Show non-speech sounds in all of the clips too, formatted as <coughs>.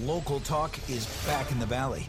Local talk is back in the valley.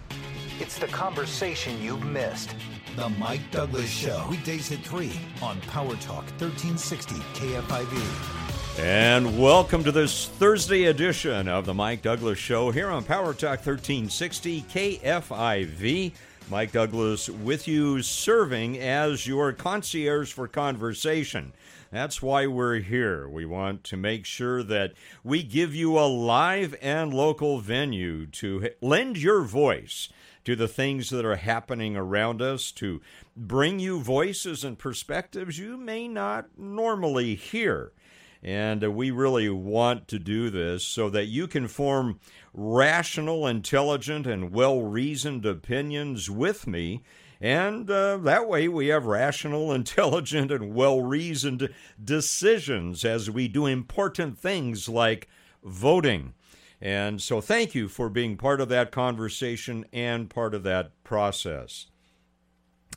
It's the conversation you've missed. The Mike Douglass Show. Weekdays at 3 on Power Talk 1360 KFIV. And welcome to this Thursday edition of the Mike Douglass Show here on Power Talk 1360 KFIV. Mike Douglass with you, serving as your concierge for conversation. That's why we're here. We want to make sure that we give you a live and local venue to lend your voice to the things that are happening around us, to bring you voices and perspectives you may not normally hear. And we really want to do this so that you can form rational, intelligent, and well reasoned opinions with me. And uh, that way we have rational, <laughs> intelligent, and well reasoned decisions as we do important things like voting. And so thank you for being part of that conversation and part of that process.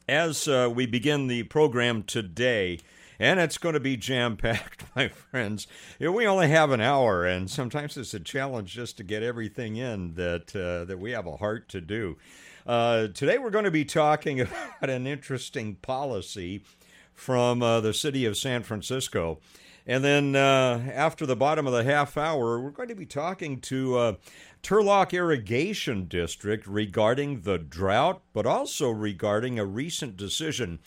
As uh, we begin the program today, and it's going to be jam packed, <laughs> my friends. We only have an hour, and sometimes it's a challenge just to get everything in that uh, that we have a heart to do. Uh, today, we're going to be talking <laughs> about an interesting policy from uh, the city of San Francisco. And then uh, after the bottom of the half hour, we're going to be talking to uh, Turlock Irrigation District regarding the drought, but also regarding a recent decision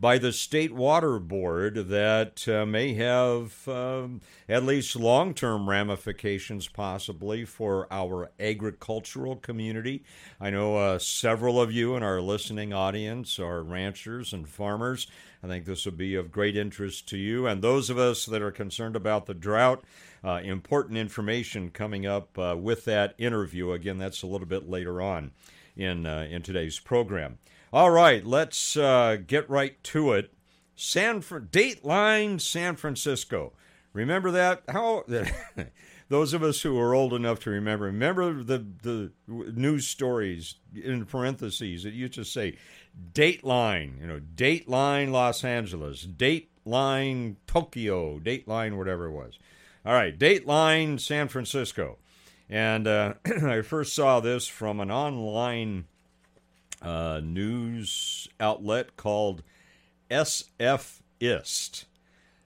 by the State Water Board that uh, may have um, at least long term ramifications, possibly, for our agricultural community. I know uh, several of you in our listening audience are ranchers and farmers. I think this will be of great interest to you. And those of us that are concerned about the drought, uh, important information coming up uh, with that interview. Again, that's a little bit later on in, uh, in today's program. All right, let's uh, get right to it. San Fr- Dateline San Francisco. Remember that? How <laughs> those of us who are old enough to remember, remember the the news stories in parentheses. It used to say Dateline, you know, Dateline Los Angeles, Dateline Tokyo, Dateline whatever it was. All right, Dateline San Francisco. And uh, <clears throat> I first saw this from an online uh, news outlet called SF IST.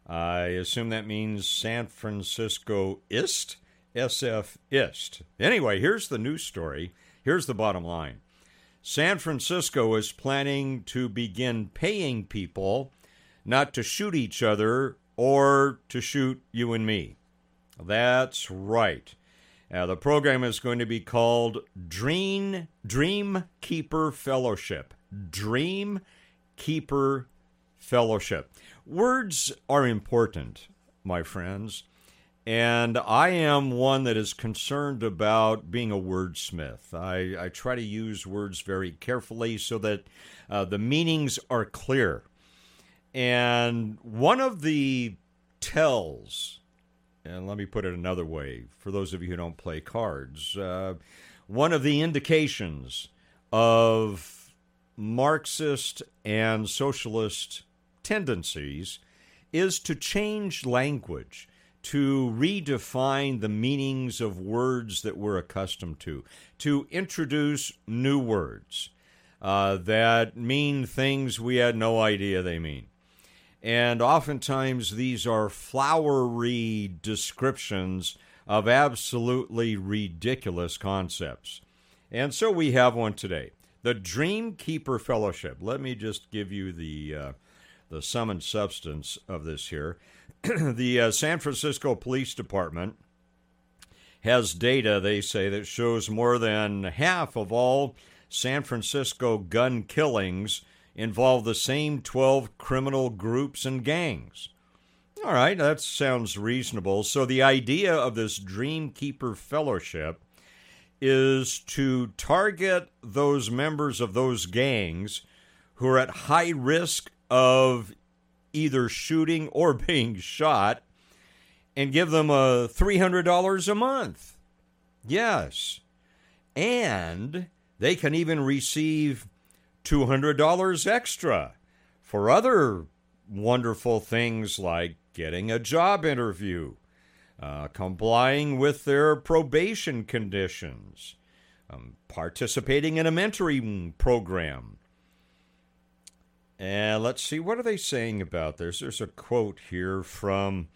I assume that means San Francisco IST? SF IST. Anyway, here's the news story. Here's the bottom line San Francisco is planning to begin paying people not to shoot each other or to shoot you and me. That's right. Uh, the program is going to be called Dream Dream Keeper Fellowship. Dream Keeper Fellowship. Words are important, my friends, and I am one that is concerned about being a wordsmith. I, I try to use words very carefully so that uh, the meanings are clear. And one of the tells and let me put it another way for those of you who don't play cards, uh, one of the indications of Marxist and socialist tendencies is to change language, to redefine the meanings of words that we're accustomed to, to introduce new words uh, that mean things we had no idea they mean. And oftentimes these are flowery descriptions of absolutely ridiculous concepts. And so we have one today the Dream Keeper Fellowship. Let me just give you the, uh, the sum and substance of this here. <clears throat> the uh, San Francisco Police Department has data, they say, that shows more than half of all San Francisco gun killings involve the same 12 criminal groups and gangs. All right, that sounds reasonable. So, the idea of this Dreamkeeper Fellowship is to target those members of those gangs who are at high risk of either shooting or <laughs> being shot and give them a $300 a month. Yes. And they can even receive $200 extra for other wonderful things like getting a job interview, uh, complying with their probation conditions, um, participating in a mentoring program. And let's see, what are they saying about this? There's a quote here from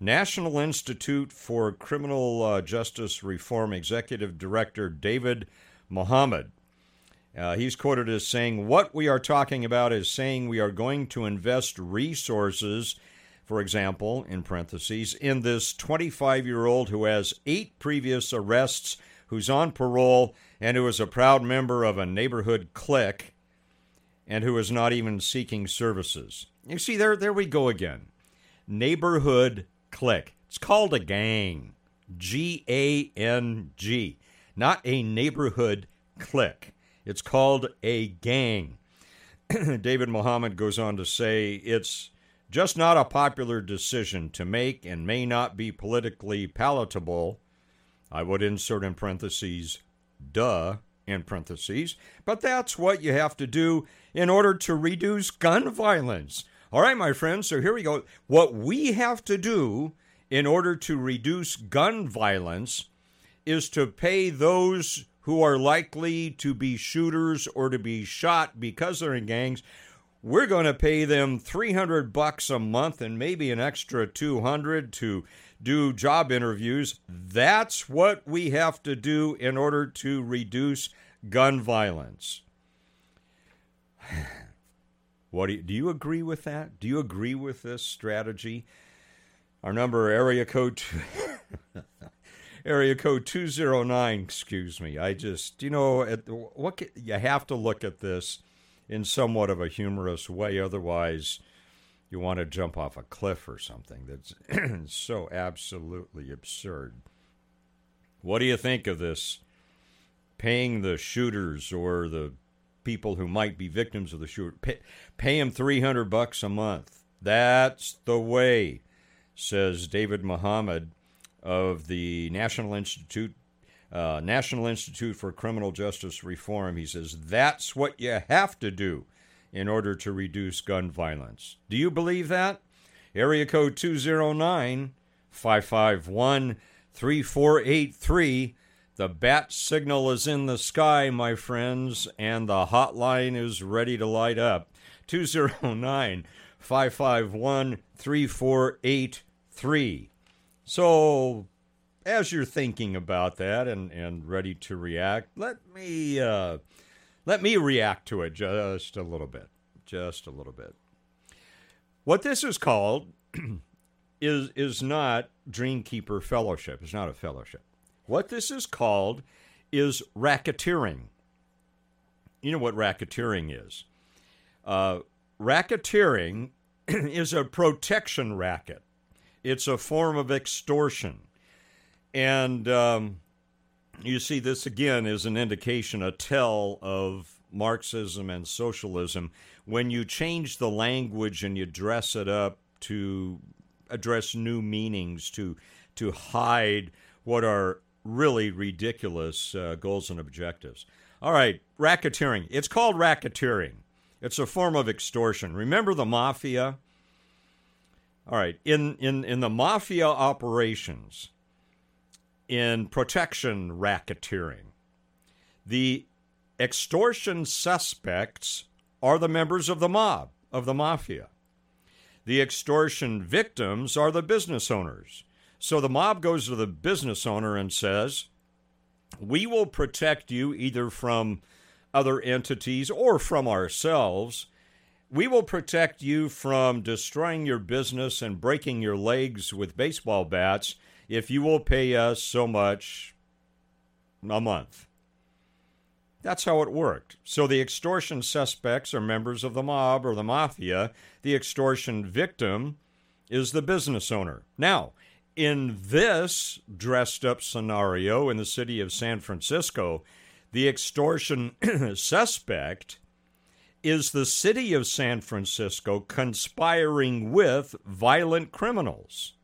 National Institute for Criminal uh, Justice Reform Executive Director David Muhammad. Uh, he's quoted as saying, What we are talking about is saying we are going to invest resources, for example, in parentheses, in this 25 year old who has eight previous arrests, who's on parole, and who is a proud member of a neighborhood clique, and who is not even seeking services. You see, there, there we go again. Neighborhood clique. It's called a gang. G A N G. Not a neighborhood clique. It's called a gang. <clears throat> David Muhammad goes on to say it's just not a popular decision to make and may not be politically palatable. I would insert in parentheses, duh, in parentheses, but that's what you have to do in order to reduce gun violence. All right, my friends, so here we go. What we have to do in order to reduce gun violence is to pay those who are likely to be shooters or to be shot because they're in gangs. We're going to pay them 300 bucks a month and maybe an extra 200 to do job interviews. That's what we have to do in order to reduce gun violence. <sighs> What do you, do you agree with that? Do you agree with this strategy? Our number area code <laughs> area code 209, excuse me. I just, you know, at, what you have to look at this in somewhat of a humorous way otherwise you want to jump off a cliff or something that's <clears throat> so absolutely absurd. What do you think of this paying the shooters or the people who might be victims of the shooter pay, pay them 300 bucks a month? That's the way says David Muhammad of the National Institute uh, National Institute for Criminal Justice Reform. He says that's what you have to do in order to reduce gun violence. Do you believe that? Area code 209 551 3483. The bat signal is in the sky, my friends, and the hotline is ready to light up. 209 551 3483. So, as you're thinking about that and, and ready to react, let me uh, let me react to it just a little bit. Just a little bit. What this is called <clears throat> is is not Dreamkeeper Fellowship. It's not a fellowship. What this is called is racketeering. You know what racketeering is? Uh, racketeering <clears throat> is a protection racket. It's a form of extortion. And um, you see, this again is an indication, a tell of Marxism and socialism. When you change the language and you dress it up to address new meanings, to, to hide what are really ridiculous uh, goals and objectives. All right, racketeering. It's called racketeering. It's a form of extortion. Remember the mafia? All right, in, in, in the mafia operations, in protection racketeering, the extortion suspects are the members of the mob, of the mafia. The extortion victims are the business owners. So the mob goes to the business owner and says, We will protect you either from other entities or from ourselves. We will protect you from destroying your business and breaking your legs with baseball bats if you will pay us so much a month. That's how it worked. So the extortion suspects are members of the mob or the mafia. The extortion victim is the business owner. Now, in this dressed up scenario in the city of San Francisco, the extortion <clears throat> suspect is the city of San Francisco conspiring with violent criminals.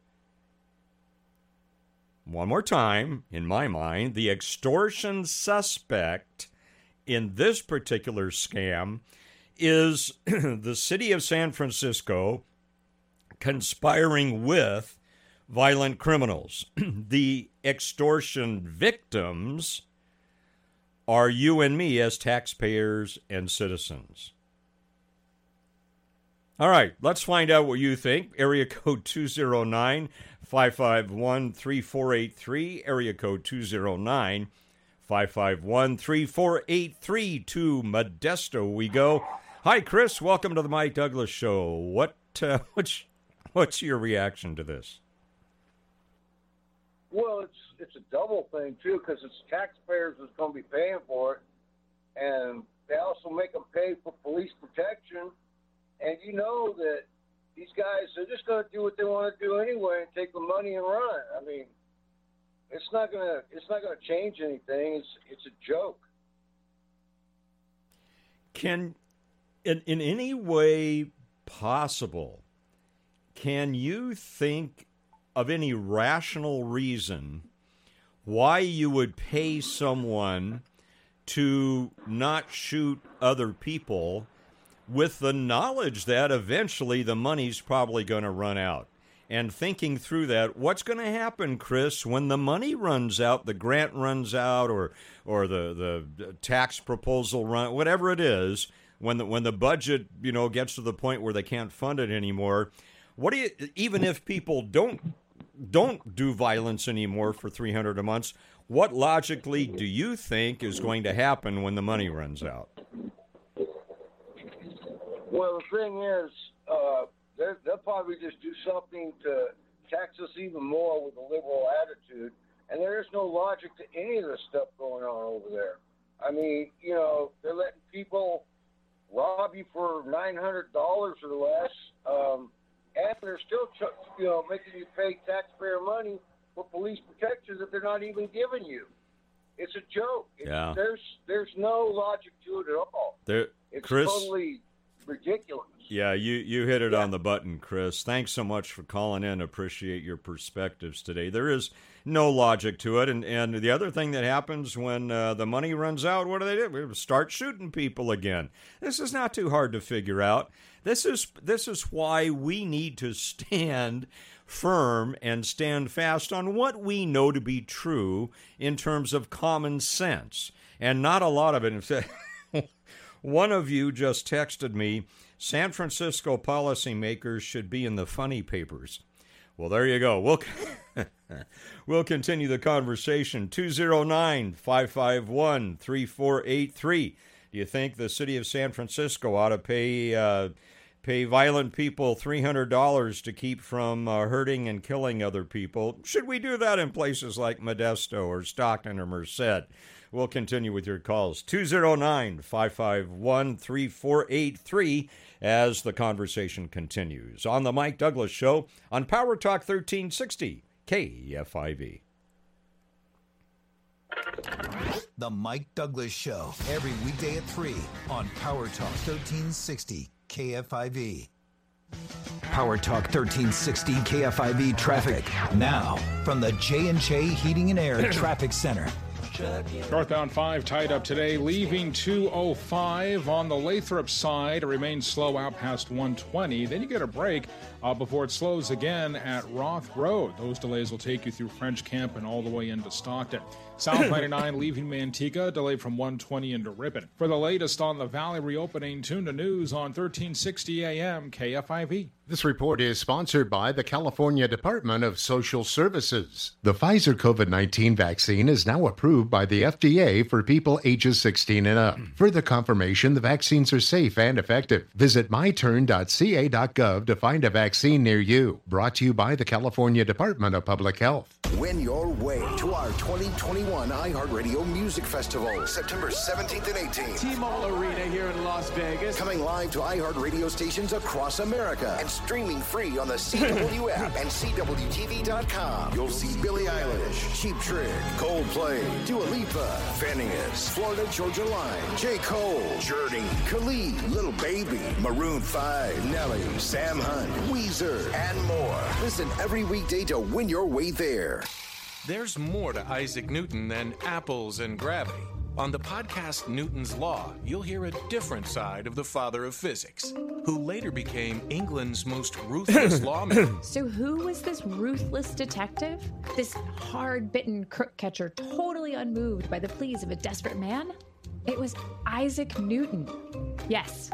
One more time, in my mind, the extortion suspect in this particular scam is <clears throat> the city of San Francisco conspiring with violent criminals. <clears throat> the extortion victims are you and me as taxpayers and citizens. All right, let's find out what you think. Area code 209 551 3483. Area code 209 551 3483. To Modesto we go. Hi, Chris. Welcome to the Mike Douglass Show. What, uh, <laughs> what's, what's your reaction to this? Well, it's it's a double thing too because it's taxpayers that's going to be paying for it, and they also make them pay for police protection. And you know that these guys are just going to do what they want to do anyway and take the money and run. I mean, it's not gonna it's not gonna change anything. It's it's a joke. Can in in any way possible can you think of any rational reason why you would pay someone to not shoot other people with the knowledge that eventually the money's probably going to run out. And thinking through that, what's going to happen, Chris, when the money runs out, the grant runs out, or or the, the tax proposal run, whatever it is, when the when the budget you know gets to the point where they can't fund it anymore. What do you even if people don't don't do violence anymore for 300 a month, what logically do you think is going to happen when the money runs out? Well, the thing is, uh, they'll probably just do something to tax us even more with a liberal attitude. And there is no logic to any of the stuff going on over there. I mean, you know, they're letting people rob you for nine hundred dollars or less. Um, and they're still, you know, making you pay taxpayer money for police protection that they're not even giving you. It's a joke. It's, yeah. There's there's no logic to it at all. There, it's Chris, totally ridiculous. Yeah, you you hit it yeah. on the button, Chris. Thanks so much for calling in. Appreciate your perspectives today. There is no logic to it, and and the other thing that happens when uh, the money runs out, what do they do? We start shooting people again. This is not too hard to figure out. This is this is why we need to stand firm and stand fast on what we know to be true in terms of common sense, and not a lot of it. <laughs> One of you just texted me San Francisco policymakers should be in the funny papers. Well, there you go. We'll, <laughs> we'll continue the conversation. 209 551 3483. Do you think the city of San Francisco ought to pay, uh, pay violent people $300 to keep from uh, hurting and killing other people? Should we do that in places like Modesto or Stockton or Merced? We'll continue with your calls. 209 551 3483 as the conversation continues on The Mike Douglass Show on Power Talk 1360 KFIV. The Mike Douglass Show, every weekday at 3 on Power Talk 1360 KFIV. Power Talk 1360 KFIV traffic. Now, from the J&J Heating and Air <clears throat> Traffic Center. Northbound 5 tied up today, leaving 205 on the Lathrop side. It remains slow out past 120. Then you get a break uh, before it slows again at Roth Road. Those delays will take you through French Camp and all the way into Stockton. <coughs> South 99 leaving Manteca, delay from 120 into Ripon. For the latest on the Valley reopening, tune to news on 1360 AM KFIV. This report is sponsored by the California Department of Social Services. The Pfizer COVID 19 vaccine is now approved by the FDA for people ages 16 and up. Further confirmation the vaccines are safe and effective. Visit myturn.ca.gov to find a vaccine near you. Brought to you by the California Department of Public Health. Win your way to our 2021 iHeartRadio Music Festival, September 17th and 18th. T-Mobile Arena here in Las Vegas. Coming live to iHeartRadio stations across America and streaming free on the <laughs> CW app and CWTV.com. You'll see Billie Eilish, Cheap Trick, Coldplay, Dua Lipa, Finneas, Florida Georgia Line, J. Cole, Journey, Khalid, Little Baby, Maroon 5, Nelly, Sam Hunt, Weezer, and more. Listen every weekday to win your way there. There's more to Isaac Newton than apples and gravity. On the podcast Newton's Law, you'll hear a different side of the father of physics, who later became England's most ruthless <laughs> lawman. So, who was this ruthless detective? This hard bitten crook catcher, totally unmoved by the pleas of a desperate man? It was Isaac Newton. Yes,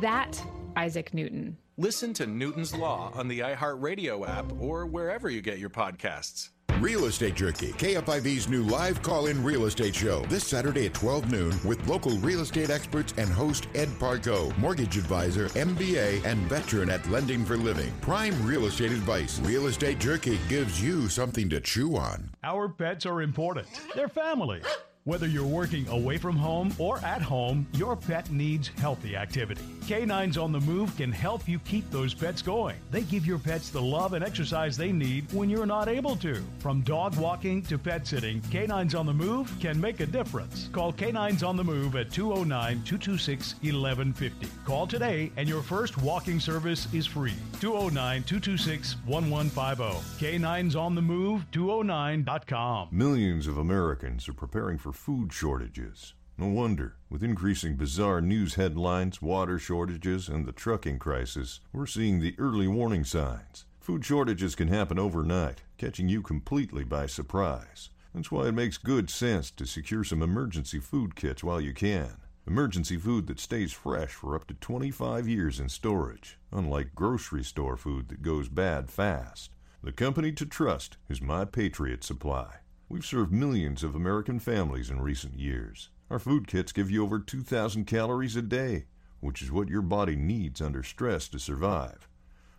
that Isaac Newton. Listen to Newton's Law on the iHeartRadio app or wherever you get your podcasts. Real Estate Jerky, KFIV's new live call in real estate show. This Saturday at 12 noon with local real estate experts and host Ed Parco, mortgage advisor, MBA, and veteran at Lending for Living. Prime real estate advice. Real Estate Jerky gives you something to chew on. Our pets are important, they're family. Whether you're working away from home or at home, your pet needs healthy activity. Canines on the Move can help you keep those pets going. They give your pets the love and exercise they need when you're not able to. From dog walking to pet sitting, Canines on the Move can make a difference. Call Canines on the Move at 209 226 1150. Call today and your first walking service is free. 209 226 1150. Canines on the Move 209.com. Millions of Americans are preparing for food shortages. No wonder. With increasing bizarre news headlines, water shortages, and the trucking crisis, we're seeing the early warning signs. Food shortages can happen overnight, catching you completely by surprise. That's why it makes good sense to secure some emergency food kits while you can. Emergency food that stays fresh for up to 25 years in storage, unlike grocery store food that goes bad fast. The company to trust is My Patriot Supply. We've served millions of American families in recent years. Our food kits give you over 2,000 calories a day, which is what your body needs under stress to survive.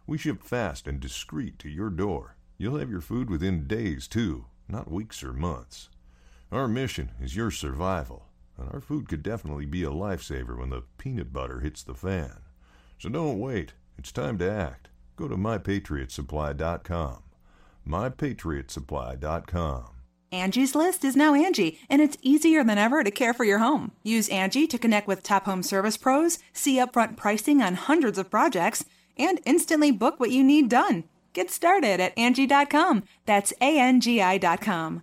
We ship fast and discreet to your door. You'll have your food within days, too, not weeks or months. Our mission is your survival, and our food could definitely be a lifesaver when the peanut butter hits the fan. So don't wait. It's time to act. Go to mypatriotsupply.com. mypatriotsupply.com. Angie's List is now Angie, and it's easier than ever to care for your home. Use Angie to connect with top home service pros, see upfront pricing on hundreds of projects, and instantly book what you need done. Get started at Angie.com. That's A N G I.com.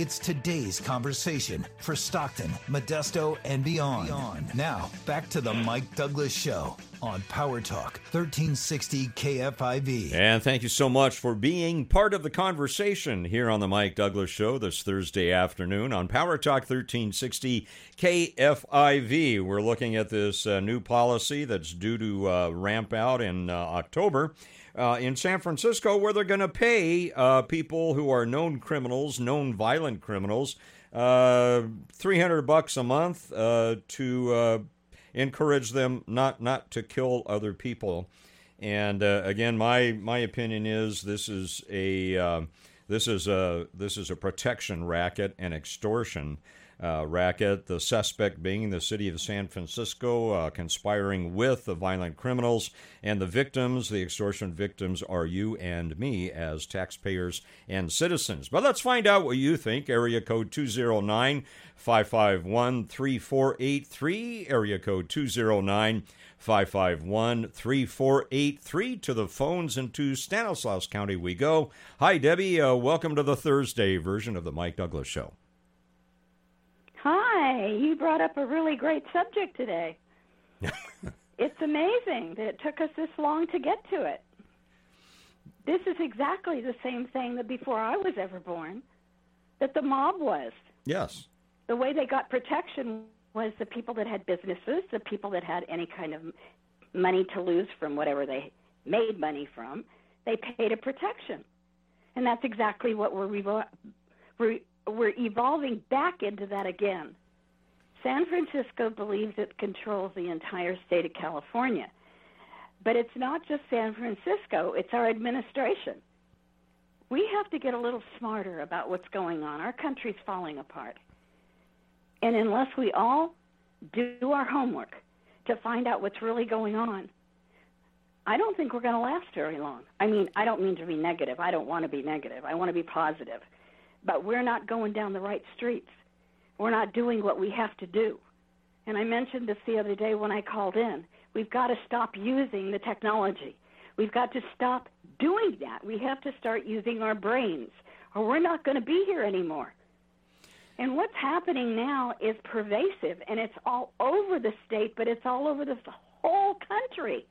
It's today's conversation for Stockton, Modesto, and beyond. Now, back to the Mike Douglass Show on Power Talk 1360 KFIV. And thank you so much for being part of the conversation here on the Mike Douglass Show this Thursday afternoon on Power Talk 1360 KFIV. We're looking at this uh, new policy that's due to uh, ramp out in uh, October. Uh, in San Francisco, where they're going to pay uh, people who are known criminals, known violent criminals, uh, 300 bucks a month uh, to uh, encourage them not not to kill other people. And uh, again, my my opinion is this is a this is a this is a protection racket and extortion uh, racket. The suspect being the city of San Francisco, uh, conspiring with the violent criminals. And the victims, the extortion victims, are you and me as taxpayers and citizens. But let's find out what you think. Area code 209 551 3483. Area code 209 551 3483. To the phones into Stanislaus County we go. Hi, Debbie. Uh, welcome to the Thursday version of the Mike Douglass Show. Hi, you brought up a really great subject today. <laughs> it's amazing that it took us this long to get to it. This is exactly the same thing that before I was ever born, that the mob was. Yes. The way they got protection was the people that had businesses, the people that had any kind of money to lose from whatever they made money from, they paid a protection. And that's exactly what we're, revo- re- we're evolving back into that again. San Francisco believes it controls the entire state of California. But it's not just San Francisco, it's our administration. We have to get a little smarter about what's going on. Our country's falling apart. And unless we all do our homework to find out what's really going on, I don't think we're going to last very long. I mean, I don't mean to be negative. I don't want to be negative. I want to be positive but we're not going down the right streets. We're not doing what we have to do. And I mentioned this the other day when I called in. We've got to stop using the technology. We've got to stop doing that. We have to start using our brains, or we're not going to be here anymore. And what's happening now is pervasive, and it's all over the state, but it's all over the whole country.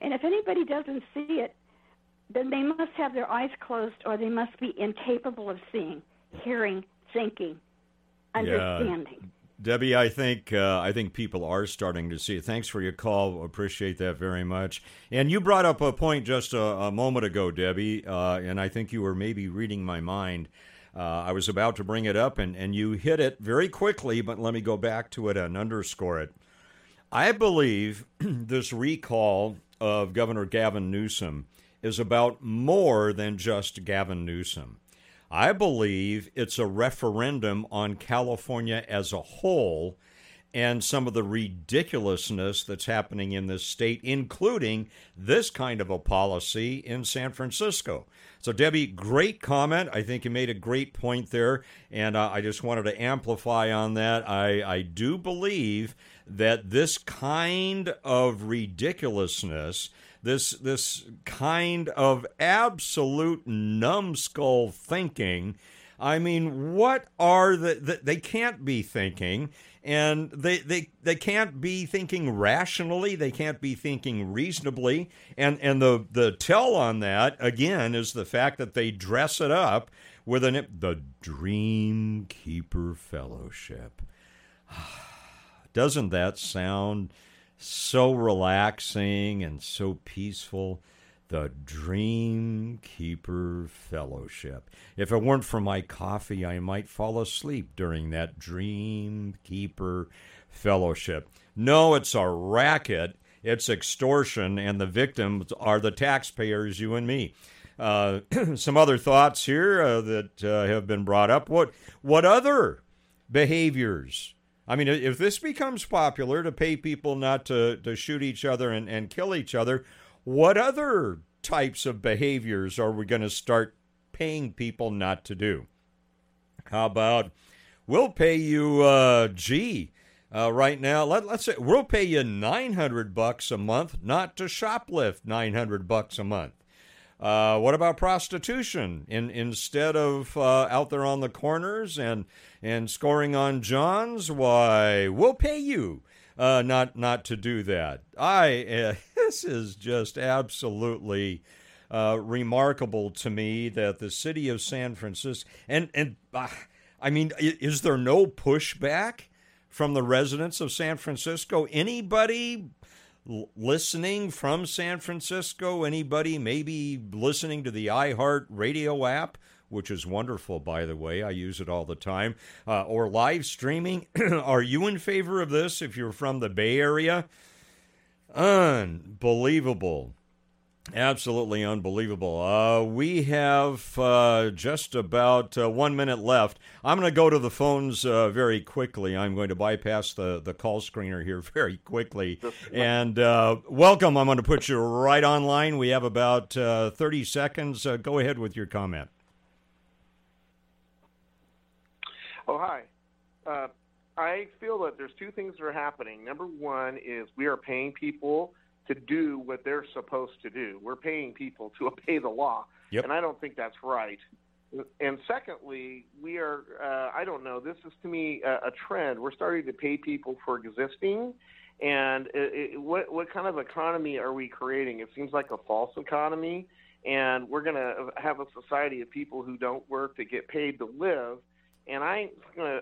And if anybody doesn't see it, then they must have their eyes closed or they must be incapable of seeing, hearing, thinking, understanding. Yeah. Debbie, I think uh, I think people are starting to see it. Thanks for your call. Appreciate that very much. And you brought up a point just a, a moment ago, Debbie, uh, and I think you were maybe reading my mind. Uh, I was about to bring it up, and, and you hit it very quickly, but let me go back to it and underscore it. I believe <clears throat> this recall of Governor Gavin Newsom is about more than just Gavin Newsom. I believe it's a referendum on California as a whole and some of the ridiculousness that's happening in this state, including this kind of a policy in San Francisco. So, Debbie, great comment. I think you made a great point there, and uh, I just wanted to amplify on that. I, I do believe that this kind of ridiculousness this this kind of absolute numbskull thinking. I mean, what are the, the they can't be thinking and they, they they can't be thinking rationally they can't be thinking reasonably and and the the tell on that again is the fact that they dress it up with an the dream keeper fellowship <sighs> doesn't that sound so relaxing and so peaceful. The Dream Keeper Fellowship. If it weren't for my coffee, I might fall asleep during that Dream Keeper Fellowship. No, it's a racket, it's extortion, and the victims are the taxpayers, you and me. Uh, <clears throat> some other thoughts here uh, that uh, have been brought up. What what other behaviors I mean, if this becomes popular to pay people not to, to shoot each other and, and kill each other, what other types of behaviors are we going to start paying people not to do? How about we'll pay you, uh, gee, uh, right now, let, let's say we'll pay you 900 bucks a month not to shoplift 900 bucks a month. Uh, what about prostitution? In, instead of uh, out there on the corners and and scoring on Johns, why we'll pay you uh, not not to do that. I uh, <laughs> this is just absolutely uh, remarkable to me that the city of San Francisco and and uh, I mean, is there no pushback from the residents of San Francisco? Anybody listening from San Francisco? Anybody maybe listening to the iHeart radio app, which is wonderful, by the way? I use it all the time. Uh, or live streaming. <clears throat> Are you in favor of this if you're from the Bay Area? Unbelievable. Absolutely unbelievable. Uh, we have uh, just about uh, one minute left. I'm going to go to the phones uh, very quickly. I'm going to bypass the, the call screener here <laughs> very quickly. And uh, welcome. I'm going to put you right online. We have about uh, 30 seconds. go ahead with your comment. Oh, hi. I feel that there's two things that are happening. Number one is we are paying people – to do what they're supposed to do. We're paying people to <laughs> obey the law, yep. and I don't think that's right. And secondly, we are, uh, I don't know, this is to me a, a, trend. We're starting to pay people for existing. And it, it, what, what kind of economy are we creating? It seems like a false economy. And we're going to have a society of people who don't work to get paid to live and I,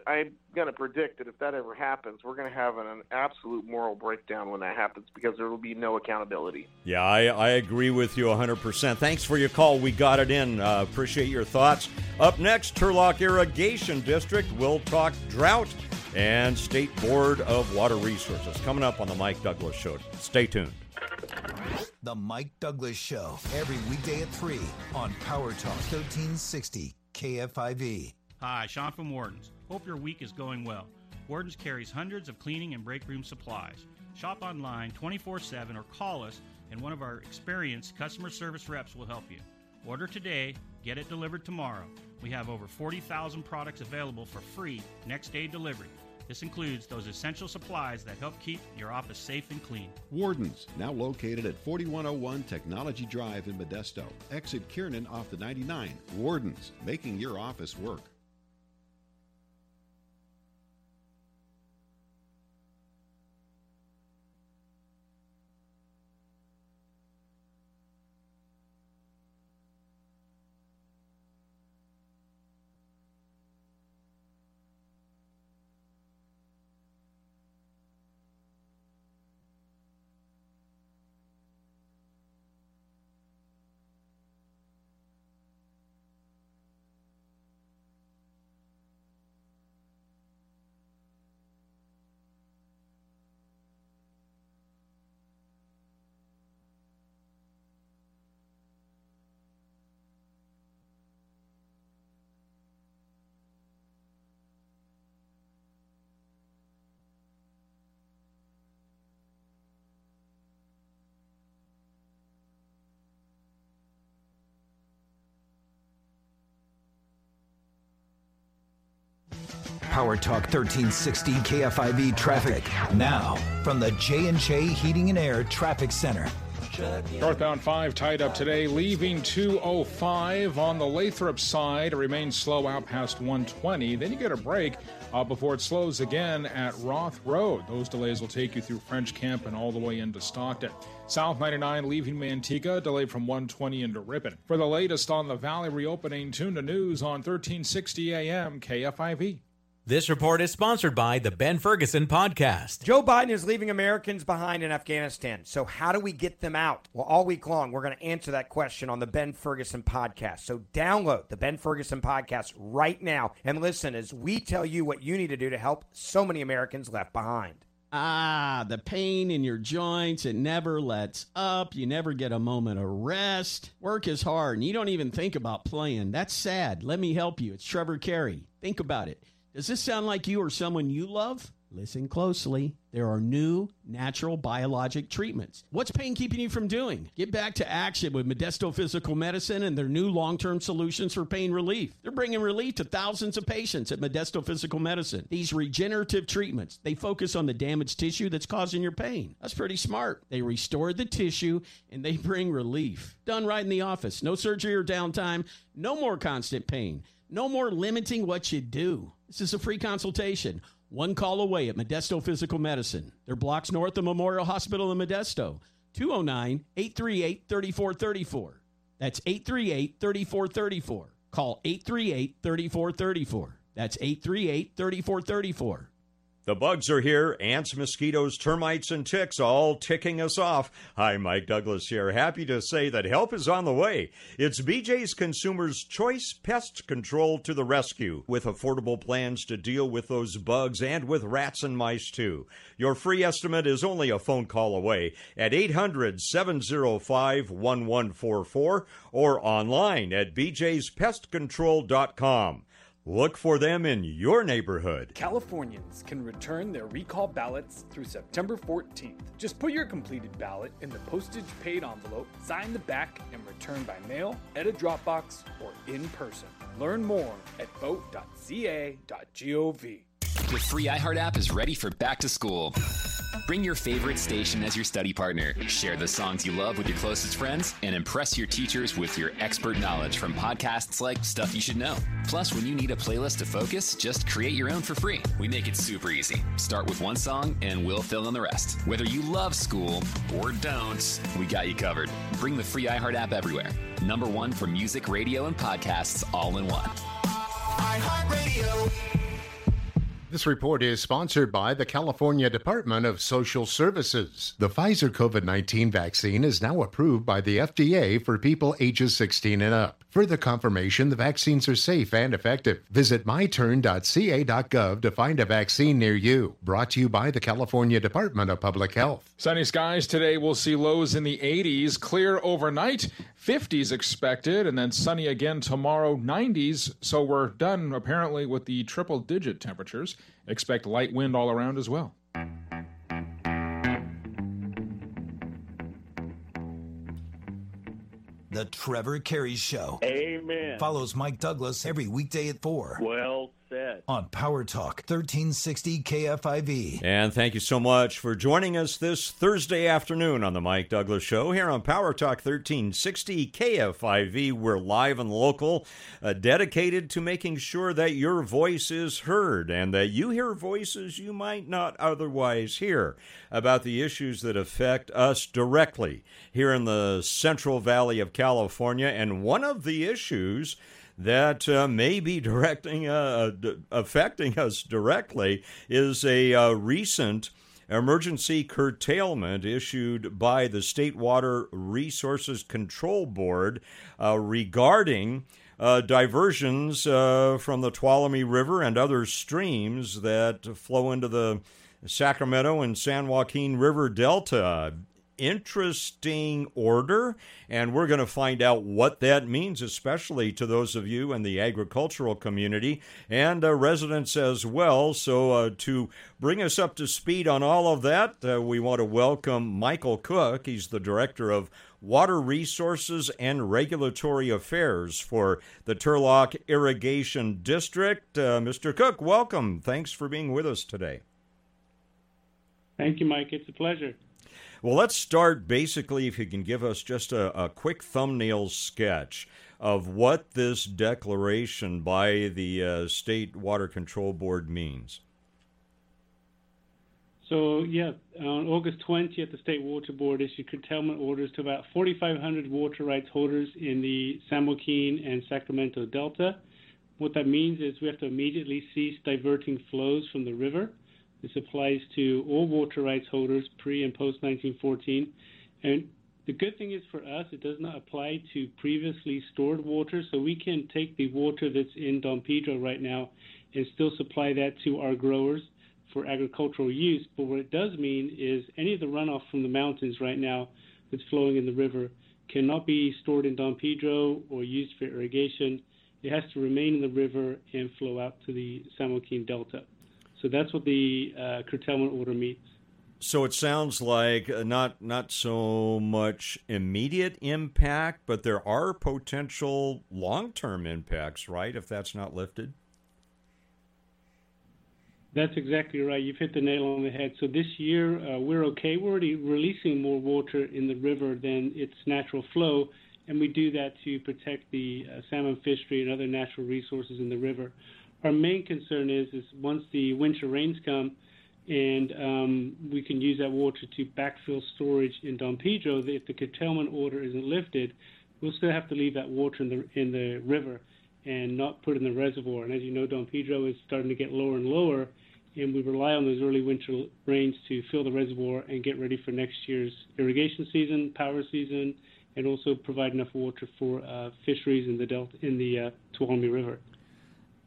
I'm going to predict that if that ever happens, we're going to have an, an, absolute moral breakdown when that happens because there will be no accountability. Yeah, I, I agree with you 100%. Thanks for your call. We got it in. Uh, appreciate your thoughts. Up next, Turlock Irrigation District. We'll talk drought and State Board of Water Resources. Coming up on the Mike Douglass Show. Stay tuned. The Mike Douglass Show, every weekday at 3 on Power Talk 1360 KFIV. Hi, Sean from Wardens. Hope your week is going well. Wardens carries hundreds of cleaning and break room supplies. Shop online 24 7 or call us, and one of our experienced customer service reps will help you. Order today, get it delivered tomorrow. We have over 40,000 products available for free next day delivery. This includes those essential supplies that help keep your office safe and clean. Wardens, now located at 4101 Technology Drive in Modesto. Exit Kiernan off the 99. Wardens, making your office work. Power Talk 1360 KFIV traffic. Now, from the J&J Heating and Air Traffic Center. Northbound 5 tied up today, leaving 205 on the Lathrop side. It remains slow out past 120. Then you get a break uh, before it slows again at Roth Road. Those delays will take you through French Camp and all the way into Stockton. South 99 leaving Manteca, delayed from 120 into Ripon. For the latest on the Valley reopening, tune to news on 1360 AM KFIV. This report is sponsored by the Ben Ferguson Podcast. Joe Biden is leaving Americans behind in Afghanistan. So, how do we get them out? Well, all week long, we're going to answer that question on the Ben Ferguson Podcast. So, download the Ben Ferguson Podcast right now and listen as we tell you what you need to do to help so many Americans left behind. Ah, the pain in your joints, it never lets up. You never get a moment of rest. Work is hard, and you don't even think about playing. That's sad. Let me help you. It's Trevor Carey. Think about it. Does this sound like you or someone you love? Listen closely. There are new natural biologic treatments. What's pain keeping you from doing? Get back to action with Modesto Physical Medicine and their new long term solutions for pain relief. They're bringing relief to thousands of patients at Modesto Physical Medicine. These regenerative treatments, they focus on the damaged tissue that's causing your pain. That's pretty smart. They restore the tissue and they bring relief. Done right in the office. No surgery or downtime. No more constant pain. No more limiting what you do. This is a free consultation. One call away at Modesto Physical Medicine. They're blocks north of Memorial Hospital in Modesto. 209 838 3434. That's 838 3434. Call 838 3434. That's 838 3434. The bugs are here ants, mosquitoes, termites, and ticks all ticking us off. Hi, Mike Douglass here. Happy to say that help is on the way. It's BJ's Consumers Choice Pest Control to the rescue with affordable plans to deal with those bugs and with rats and mice too. Your free estimate is only a phone call away at 800 705 1144 or online at bjspestcontrol.com. Look for them in your neighborhood. Californians can return their recall ballots through September 14th. Just put your completed ballot in the postage paid envelope, sign the back, and return by mail, at a Dropbox, or in person. Learn more at vote.ca.gov. The free iHeart app is ready for back to school. Bring your favorite station as your study partner. Share the songs you love with your closest friends and impress your teachers with your expert knowledge from podcasts like Stuff You Should Know. Plus, when you need a playlist to focus, just create your own for free. We make it super easy. Start with one song and we'll fill in the rest. Whether you love school or don't, we got you covered. Bring the free iHeart app everywhere. Number one for music, radio, and podcasts all in one. iHeartRadio. This report is sponsored by the California Department of Social Services. The Pfizer COVID 19 vaccine is now approved by the FDA for people ages 16 and up. Further confirmation the vaccines are safe and effective. Visit myturn.ca.gov to find a vaccine near you. Brought to you by the California Department of Public Health. Sunny skies today. We'll see lows in the 80s. Clear overnight. 50s expected, and then sunny again tomorrow, 90s. So we're done apparently with the triple digit temperatures. Expect light wind all around as well. The Trevor Carey Show. Amen. Follows Mike Douglass every weekday at 4. Well said. On Power Talk 1360 KFIV. And thank you so much for joining us this Thursday afternoon on the Mike Douglass Show here on Power Talk 1360 KFIV. We're live and local, uh, dedicated to making sure that your voice is heard and that you hear voices you might not otherwise hear about the issues that affect us directly here in the Central Valley of California. And one of the issues that uh, may be directing uh, d- affecting us directly is a uh, recent emergency curtailment issued by the State Water Resources Control Board uh, regarding uh, diversions uh, from the Tuolumne River and other streams that flow into the Sacramento and San Joaquin River Delta. Interesting order, and we're going to find out what that means, especially to those of you in the agricultural community and uh, residents as well. So, uh, to bring us up to speed on all of that, uh, we want to welcome Michael Cook. He's the director of Water Resources and Regulatory Affairs for the Turlock Irrigation District. Uh, Mr. Cook, welcome. Thanks for being with us today. Thank you, Mike. It's a pleasure. Well, let's start basically, if you can give us just a, a quick thumbnail sketch of what this declaration by the uh, State Water Control Board means. So, yeah, on August 20th, the State Water Board issued curtailment orders to about 4,500 water rights holders in the San Joaquin and Sacramento Delta. What that means is we have to immediately cease diverting flows from the river. This applies to all water rights holders pre and post 1914. And the good thing is for us, it does not apply to previously stored water. So we can take the water that's in Don Pedro right now and still supply that to our growers for agricultural use. But what it does mean is any of the runoff from the mountains right now that's flowing in the river cannot be stored in Don Pedro or used for irrigation. It has to remain in the river and flow out to the San Joaquin Delta. So that's what the uh, curtailment order means. So it sounds like uh, not not so much immediate impact, but there are potential long term impacts, right? If that's not lifted. That's exactly right. You've hit the nail on the head. So this year, uh, we're okay. We're already releasing more water in the river than its natural flow, and we do that to protect the uh, salmon fishery and other natural resources in the river. Our main concern is, is once the winter rains come, and um, we can use that water to backfill storage in Don Pedro. If the curtailment order isn't lifted, we'll still have to leave that water in the in the river and not put in the reservoir. And as you know, Don Pedro is starting to get lower and lower and we rely on those early winter rains to fill the reservoir and get ready for next year's irrigation season, power season, and also provide enough water for uh, fisheries in the delta in the uh, Tuolumne River.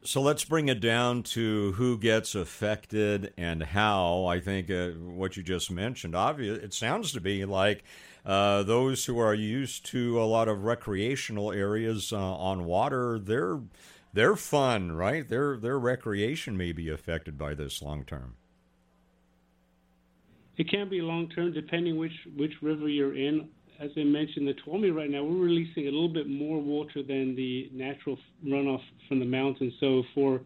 So let's bring it down to who gets affected and how. I think uh, what you just mentioned, obvious. It sounds to be like uh, those who are used to a lot of recreational areas uh, on water, they're fun, right? Their their recreation may be affected by this long term. It can be long term depending which which river you're in. As I mentioned, the Tuolumne right now we're releasing a little bit more water than the natural runoff from the mountains. So for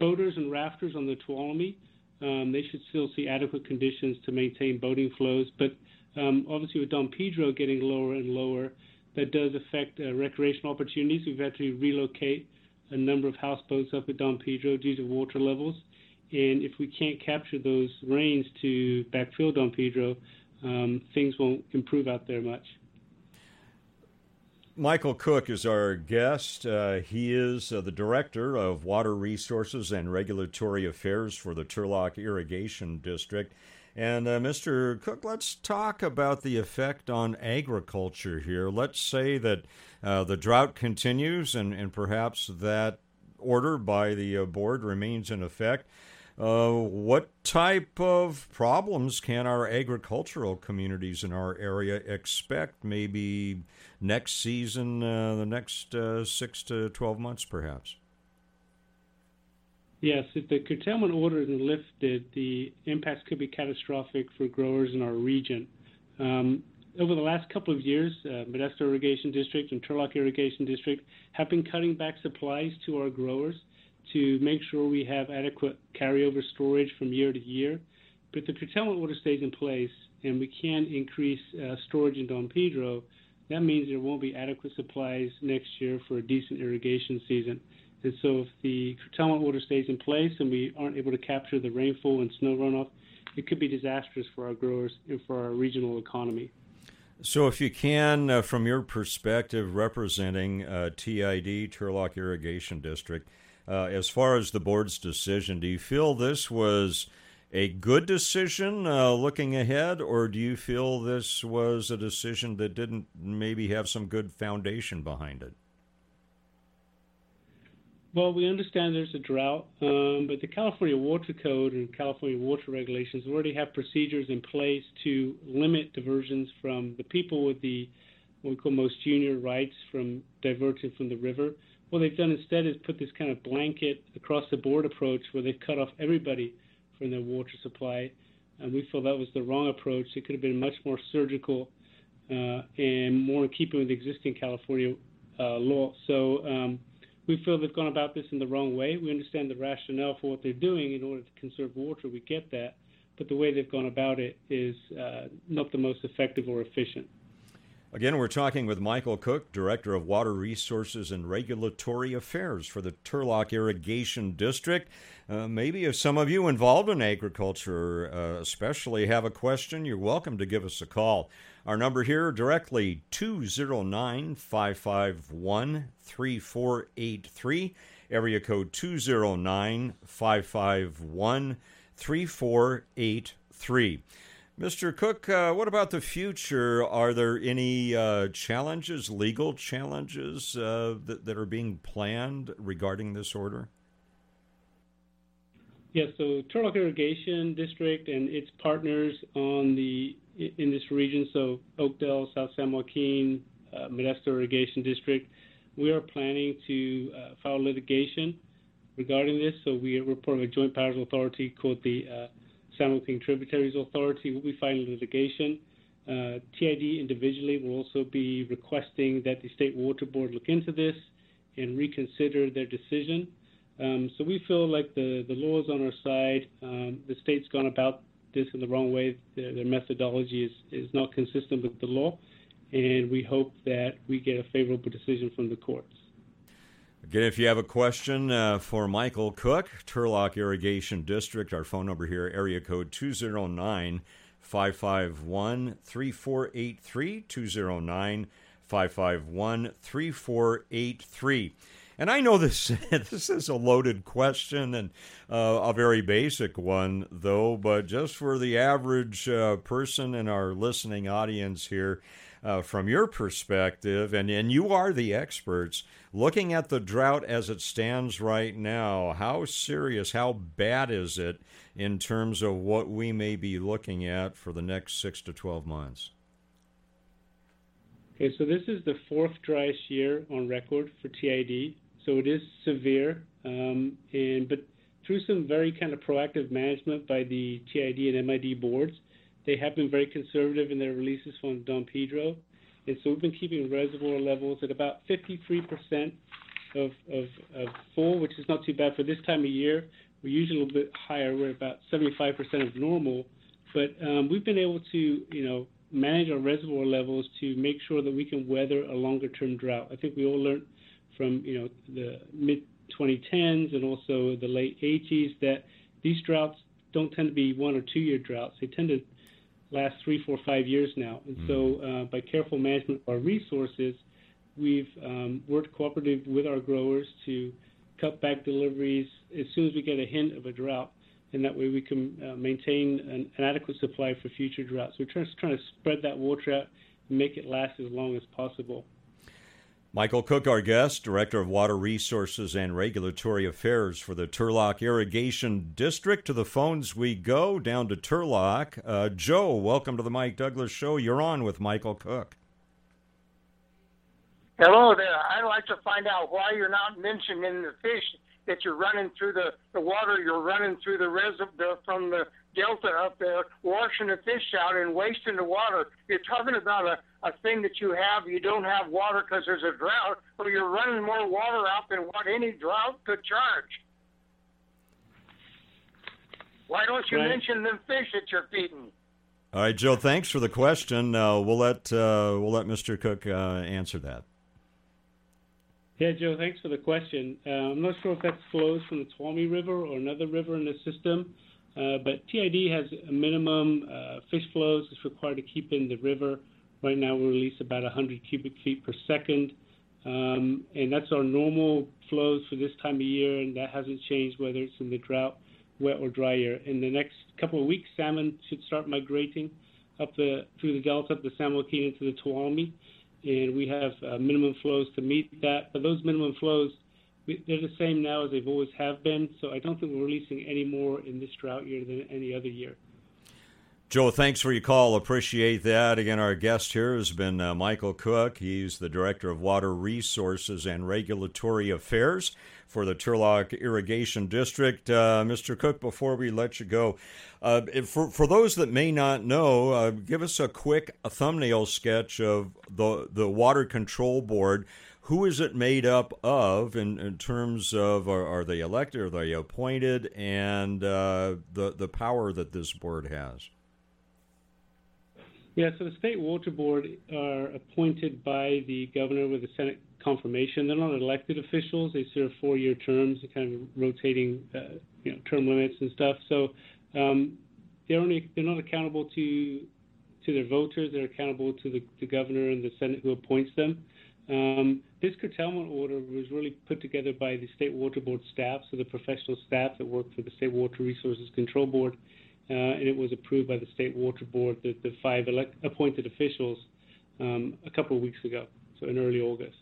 boaters and rafters on the Tuolumne, um, they should still see adequate conditions to maintain boating flows. But um, obviously, with Don Pedro getting lower and lower, that does affect uh, recreational opportunities. We've had to relocate a number of houseboats up at Don Pedro due to water levels. And if we can't capture those rains to backfill Don Pedro, um, things won't improve out there much. Michael Cook is our guest. Uh, he is uh, the director of Water Resources and Regulatory Affairs for the Turlock Irrigation District. And uh, Mr. Cook, let's talk about the effect on agriculture here. Let's say that uh, the drought continues and, and perhaps that order by the uh, board remains in effect. Uh, what type of problems can our agricultural communities in our area expect maybe next season, uh, the next uh, six to 12 months, perhaps? Yes, if the curtailment order isn't lifted, the impacts could be catastrophic for growers in our region. Um, over the last couple of years, uh, Modesto Irrigation District and Turlock Irrigation District have been cutting back supplies to our growers to make sure we have adequate carryover storage from year to year. But the curtailment order stays in place and we can increase uh, storage in Don Pedro, that means there won't be adequate supplies next year for a decent irrigation season. And so if the curtailment order stays in place and we aren't able to capture the rainfall and snow runoff, it could be disastrous for our growers and for our regional economy. So, if you can, uh, from your perspective, representing uh, TID, Turlock Irrigation District, uh, as far as the board's decision, do you feel this was a good decision uh, looking ahead, or do you feel this was a decision that didn't maybe have some good foundation behind it? Well, we understand there's a drought, um, but the California Water Code and California water regulations already have procedures in place to limit diversions from the people with the what we call most junior rights from diverting from the river. What they've done instead is put this kind of blanket across the board approach where they've cut off everybody from their water supply. And we feel that was the wrong approach. It could have been much more surgical uh, and more in keeping with existing California uh, law. So um, we feel they've gone about this in the wrong way. We understand the rationale for what they're doing in order to conserve water. We get that. But the way they've gone about it is uh, not the most effective or efficient. Again, we're talking with Michael Cook, Director of Water Resources and Regulatory Affairs for the Turlock Irrigation District. Uh, maybe if some of you involved in agriculture, uh, especially, have a question, you're welcome to give us a call. Our number here directly 209 551 3483, area code 209 551 3483. Mr. Cook, uh, what about the future? Are there any uh, challenges, legal challenges, uh, that, that, are being planned regarding this order? Yes, so Turlock Irrigation District and its partners on the in this region, so Oakdale, South San Joaquin, uh, Modesto Irrigation District, we are planning to uh, file litigation regarding this. So we are part of a joint powers authority called the Joaquin Tributaries Authority will be filing litigation. Uh, TID individually will also be requesting that the State Water Board look into this and reconsider their decision. Um, so we feel like the, the law is on our side. Um, the state's gone about this in the wrong way. Their, their, methodology is, is not consistent with the law, and we hope that we get a favorable decision from the courts. Again, if you have a question uh, for Michael Cook, Turlock Irrigation District, our phone number here, area code 209 551 3483. 209 551 3483. And I know this <laughs> this is a loaded question and uh, a very basic one, though, but just for the average uh, person in our listening audience here, uh, from your perspective, and, and you are the experts, looking at the drought as it stands right now, how serious, how bad is it in terms of what we may be looking at for the next six to 12 months? Okay, so this is the fourth driest year on record for TID, so it is severe. Um, and but through some very kind of proactive management by the TID and MID boards, they have been very conservative in their releases from Don Pedro. And so we've been keeping reservoir levels at about 53% of, of, of full, which is not too bad for this time of year. We're usually a little bit higher. We're about 75% of normal. But um, we've been able to, you know, manage our reservoir levels to make sure that we can weather a longer term drought. I think we all learned from, you know, the mid 2010s and also the late 80s that these droughts don't tend to be one or two year droughts. They tend to last three, four, five years now. And mm. so, uh, by careful management of our resources, we've um, worked cooperative with our growers to cut back deliveries as soon as we get a hint of a drought, and that way we can uh, maintain an, an, adequate supply for future droughts. So we're trying to spread that water out and make it last as long as possible. Michael Cook, our guest, Director of Water Resources and Regulatory Affairs for the Turlock Irrigation District. To the phones we go, down to Turlock. Uh, Joe, welcome to the Mike Douglass Show. You're on with Michael Cook. Hello there. I'd like to find out why you're not mentioning the fish that you're running through the, the water, you're running through the reservoir from the delta up there, washing the fish out and wasting the water. You're talking about a, a thing that you have, you don't have water because there's a drought, or you're running more water out than what any drought could charge. Why don't you right. mention the fish that you're feeding? All right, Joe. Thanks for the question. Uh, we'll let uh, we'll let Mr. Cook uh, answer that. Yeah, Joe. Thanks for the question. Uh, I'm not sure if that flows from the Tuolumne River or another river in the system. Uh, but TID has a minimum uh, fish flows it's required to keep in the river. Right now, we release about 100 cubic feet per second, um, and that's our normal flows for this time of year, and that hasn't changed whether it's in the drought, wet or dry year. In the next couple of weeks, salmon should start migrating up the through the delta, up the San Joaquin into the Tuolumne, and we have uh, minimum flows to meet that. But those minimum flows they're the same now as they've always have been. So I don't think we're releasing any more in this drought year than any other year. Joe, thanks for your call. Appreciate that. Again, our guest here has been uh, Michael Cook. He's the Director of Water Resources and Regulatory Affairs for the Turlock Irrigation District. Uh, Mr. Cook, before we let you go, uh, for, for those that may not know, uh, give us a quick a thumbnail sketch of the, the Water Control Board. Who is it made up of in, in terms of are, are they elected, or are they appointed, and uh, the, the power that this board has? Yeah, so the state water board are appointed by the governor with a Senate confirmation. They're not elected officials; they serve four-year terms, kind of rotating, uh, you know, term limits and stuff. So um, they're only they're not accountable to to their voters. They're accountable to the, the governor and the Senate who appoints them. Um, this curtailment order was really put together by the state water board staff, so the professional staff that work for the state water resources control board uh, and it was approved by the state water board, the, the five elect, appointed officials, um, a couple of weeks ago, so in early August.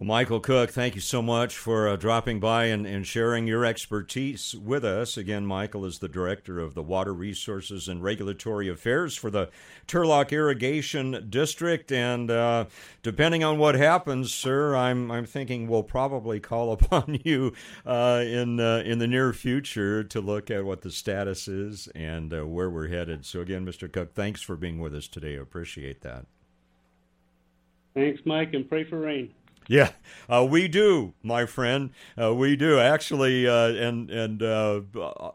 Well, Michael Cook, thank you so much for uh, dropping by and, and, sharing your expertise with us. Again, Michael is the director of the Water Resources and Regulatory Affairs for the Turlock Irrigation District. And uh, depending on what happens, sir, I'm I'm thinking we'll probably call <laughs> upon you uh, in uh, in the near future to look at what the status is and uh, where we're headed. So again, Mr. Cook, thanks for being with us today. I appreciate that. Thanks, Mike, and pray for rain. Yeah, uh, we do, my friend. Uh, we do actually, uh, and and uh,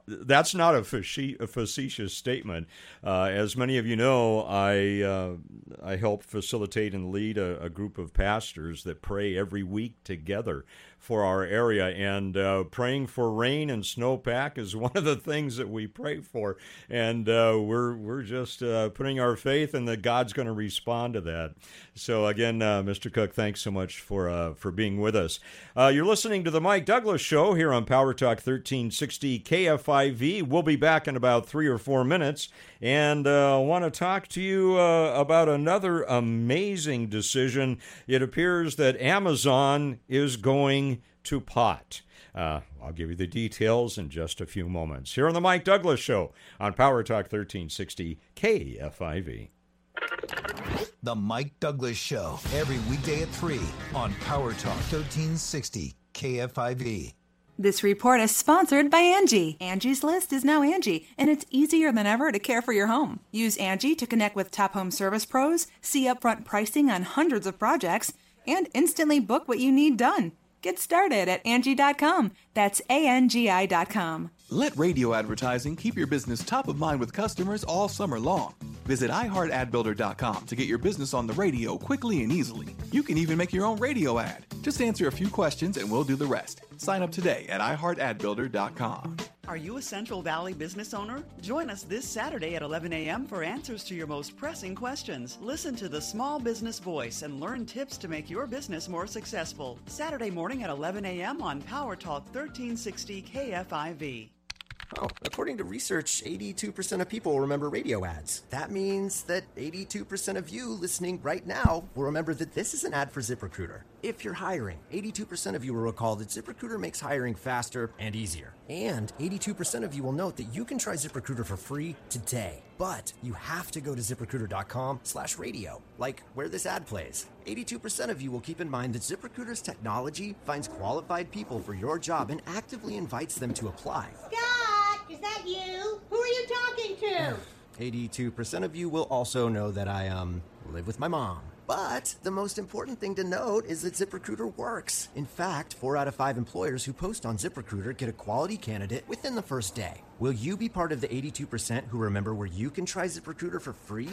that's not a, a facetious statement. Uh, as many of you know, I uh, I help facilitate and lead a, a, group of pastors that pray every week together for our area. And uh, praying for rain and snowpack is <laughs> one of the things that we pray for. And uh, we're we're just uh, putting our faith in that God's going to respond to that. So again, uh, Mr. Cook, thanks so much for uh, for being with us. Uh, you're listening to the Mike Douglass Show here on Power Talk 1360 KFIV. We'll be back in about three or four minutes, and I want to talk to you about another amazing decision. It appears that Amazon is going to pot. Uh, I'll give you the details in just a few moments. Here on the Mike Douglass Show on Power Talk 1360 KFIV. The Mike Douglass Show, every weekday at 3 on Power Talk 1360 KFIV. This report is sponsored by Angie. Angie's List is now Angie, and it's easier than ever to care for your home. Use Angie to connect with top home service pros, see upfront pricing on hundreds of projects, and instantly book what you need done. Get started at Angie.com. That's A N G I.com. Let radio advertising keep your business top of mind with customers all summer long. Visit iHeartAdBuilder.com to get your business on the radio quickly and easily. You can even make your own radio ad. Just answer a few questions and we'll do the rest. Sign up today at iHeartAdBuilder.com. Are you a Central Valley business owner? Join us this Saturday at 11 a.m. for answers to your most pressing questions. Listen to the small business voice and learn tips to make your business more successful. Saturday morning at 11 a.m. on Power Talk 1360 KFIV. Oh, according to research, 82% of people remember radio ads. That means that 82% of you listening right now will remember that this is an ad for ZipRecruiter. If you're hiring, 82% of you will recall that ZipRecruiter makes hiring faster and easier. And 82% of you will note that you can try ZipRecruiter for free today. But you have to go to ziprecruiter.com slash radio, like where this ad plays. 82% of you will keep in mind that ZipRecruiter's technology finds qualified people for your job and actively invites them to apply. Scott, is that you? Who are you talking to? 82% of you will also know that I, um, live with my mom. But the most important thing to note is that ZipRecruiter works. In fact, four out of five employers who post on ZipRecruiter get a quality candidate within the first day. Will you be part of the 82% who remember where you can try ZipRecruiter for free?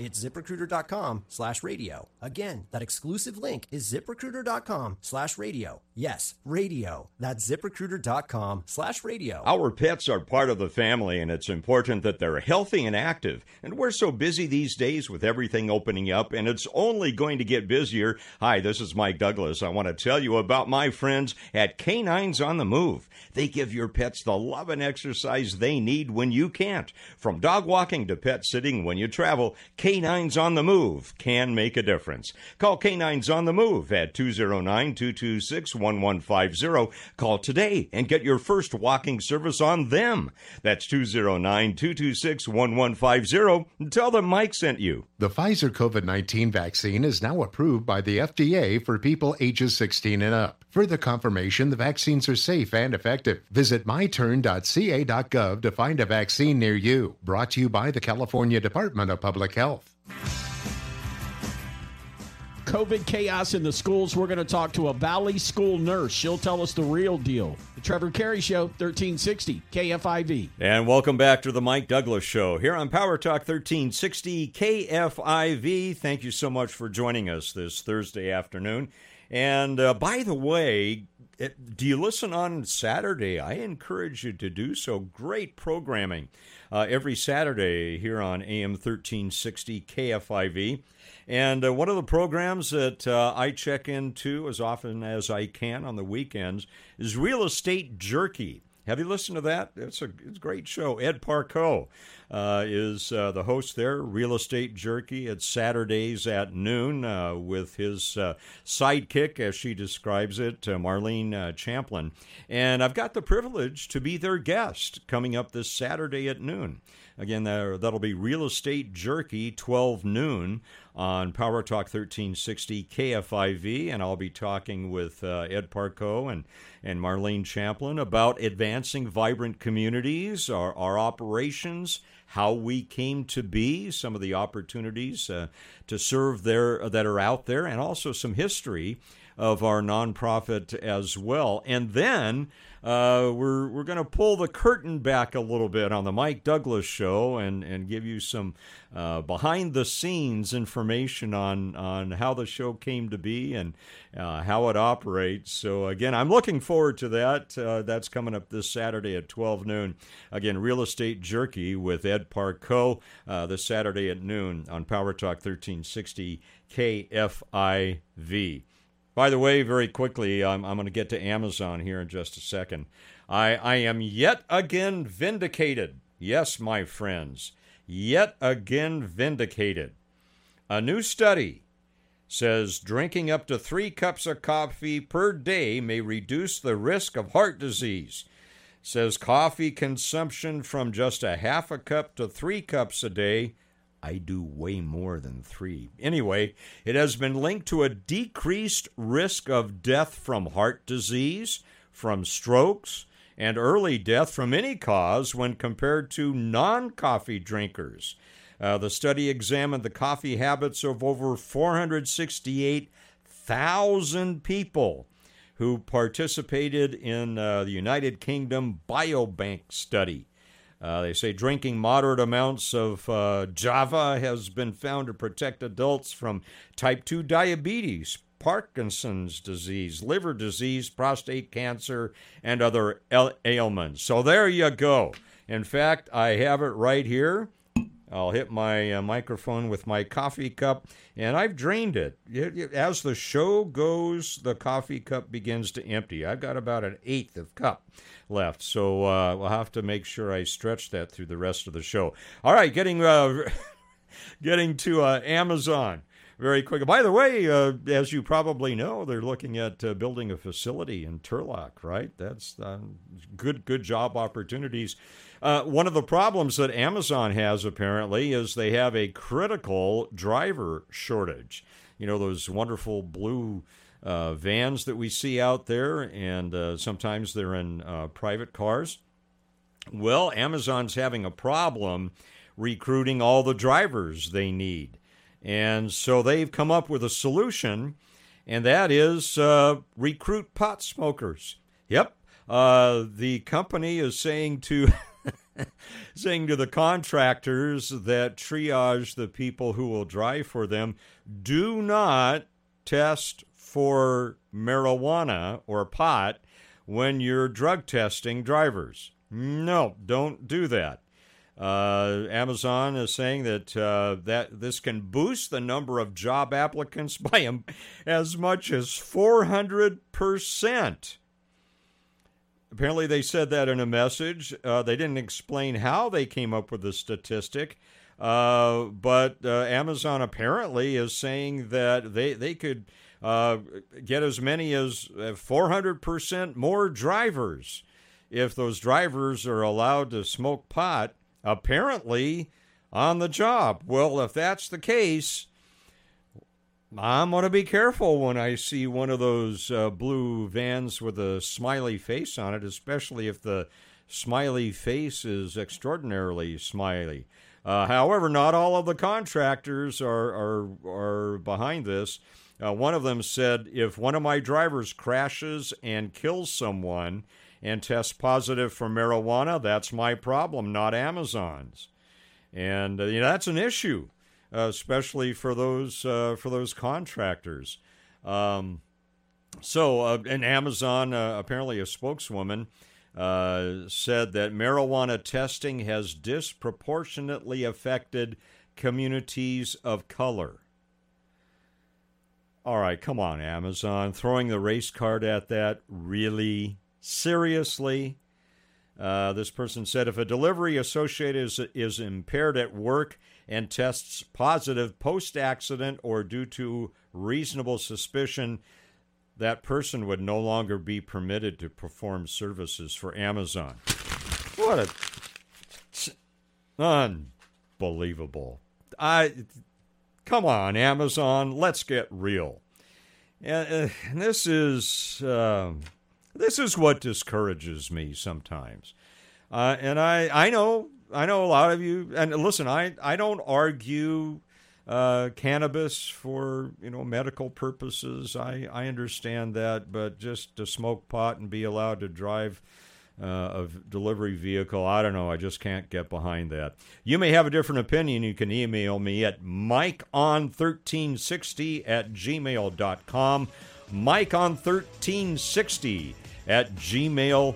It's ziprecruiter.com slash radio. Again, that exclusive link is ziprecruiter.com slash radio. Yes, radio. That's ziprecruiter.com slash radio. Our pets are part of the family, and it's important that they're healthy and active. And we're so busy these days with everything opening up, and it's only going to get busier. Hi, this is Mike Douglass. I want to tell you about my friends at Canines on the Move. They give your pets the love and exercise they need when you can't. From dog walking to pet sitting when you travel, Canines Canines on the Move can make a difference. Call Canines on the Move at 209 226 1150. Call today and get your first walking service on them. That's 209 226 1150. Tell them Mike sent you. The Pfizer COVID 19 vaccine is now approved by the FDA for people ages 16 and up. Further confirmation the vaccines are safe and effective. Visit myturn.ca.gov to find a vaccine near you. Brought to you by the California Department of Public Health. COVID chaos in the schools. We're going to talk to a Valley School nurse. She'll tell us the real deal. The Trevor Carey Show, 1360 KFIV. And welcome back to the Mike Douglass Show here on Power Talk 1360 KFIV. Thank you so much for joining us this Thursday afternoon. And uh, by the way, do you listen on Saturday? I encourage you to do so. Great programming uh, every Saturday here on AM 1360 KFIV. And uh, one of the programs that uh, I check into as often as I can on the weekends is Real Estate Jerky. Have you listened to that? It's a, it's a great show. Ed Parco uh, is uh, the host there, Real Estate Jerky. It's Saturdays at noon uh, with his uh, sidekick, as she describes it, uh, Marlene uh, Champlin. And I've got the privilege to be their guest coming up this Saturday at noon. Again, that'll be Real Estate Jerky, 12 noon on Power Talk 1360 KFIV, and I'll be talking with uh, Ed Parco and, and Marlene Champlin about advancing vibrant communities, our, our operations, how we came to be, some of the opportunities uh, to serve there that are out there, and also some history of our nonprofit as well. And then uh, we're we're going to pull the curtain back a little bit on the Mike Douglass show and and give you some uh, behind the scenes information on on how the show came to be and uh, how it operates. So again, I'm looking forward to that. Uh, that's coming up this Saturday at 12 noon. Again, Real Estate Jerky with Ed Parco uh, this Saturday at noon on Power Talk 1360 KFIV. By the way, very quickly, I'm, I'm going to get to Amazon here in just a second. I, I am yet again vindicated. Yes, my friends, yet again vindicated. A new study says drinking up to three cups of coffee per day may reduce the risk of heart disease. Says coffee consumption from just a half a cup to three cups a day I do way more than three. Anyway, it has been linked to a decreased risk of death from heart disease, from strokes, and early death from any cause when compared to non coffee drinkers. Uh, the study examined the coffee habits of over 468,000 people who participated in uh, the United Kingdom Biobank study. Uh, they say drinking moderate amounts of uh, Java has been found to protect adults from type 2 diabetes, Parkinson's disease, liver disease, prostate cancer, and other ailments. So there you go. In fact, I have it right here. I'll hit my uh, microphone with my coffee cup, and I've drained it. As the show goes, the coffee cup begins to empty. I've got about an eighth of cup left, so uh, we'll have to make sure I stretch that through the rest of the show. All right, getting uh, <laughs> getting to uh, Amazon very quick. By the way, uh, as you probably know, they're looking at uh, building a facility in Turlock, right? That's uh, good, good job opportunities. Uh, one of the problems that Amazon has apparently is they have a critical driver shortage. You know those wonderful blue uh, vans that we see out there, and uh, sometimes they're in private cars. Well, Amazon's having a problem recruiting all the drivers they need. And so they've come up with a solution, and that is uh, recruit pot smokers. Yep. Uh, the company is saying to <laughs> saying to the contractors that triage the people who will drive for them, do not test for marijuana or pot when you're drug testing drivers. No, don't do that. Uh, Amazon is saying that uh, that this can boost the number of job applicants <laughs> by as much as 400 percent. Apparently, they said that in a message. Uh, they didn't explain how they came up with the statistic. Uh, but uh, Amazon apparently is saying that they they could uh, get as many as 400% more drivers if those drivers are allowed to smoke pot. Apparently, on the job. Well, if that's the case, I'm going to be careful when I see one of those uh, blue vans with a smiley face on it, especially if the smiley face is extraordinarily smiley. Uh, however, not all of the contractors are are, are behind this. Uh, one of them said, "If one of my drivers crashes and kills someone and test positive for marijuana, that's my problem, not Amazon's." And uh, you know, that's an issue, uh, especially for those uh, for those contractors. Um, so, uh, and Amazon, apparently, a spokeswoman uh, said that marijuana testing has disproportionately affected communities of color. All right, come on, Amazon. Throwing the race card at that? Really? Seriously? Uh, this person said if a delivery associate is, is impaired at work and tests positive post accident or due to reasonable suspicion, that person would no longer be permitted to perform services for Amazon. What a unbelievable. I come on, Amazon, let's get real. And, and this is uh, this is what discourages me sometimes. Uh, and I I know I know a lot of you. And listen, I I don't argue uh, cannabis for you know medical purposes. I I understand that, but just to smoke pot and be allowed to drive uh, a delivery vehicle, I don't know. I just can't get behind that. You may have a different opinion. You can email me at mikeon1360 at gmail.com. Mikeon1360 at gmail.com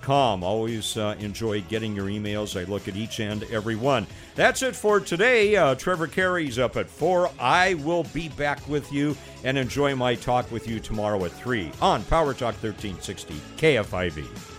com. Always uh, enjoy getting your emails. I look at each and every one. That's it for today. Uh, Trevor Carey's up at 4. I will be back with you and enjoy my talk with you tomorrow at 3 on Power Talk 1360 KFIV.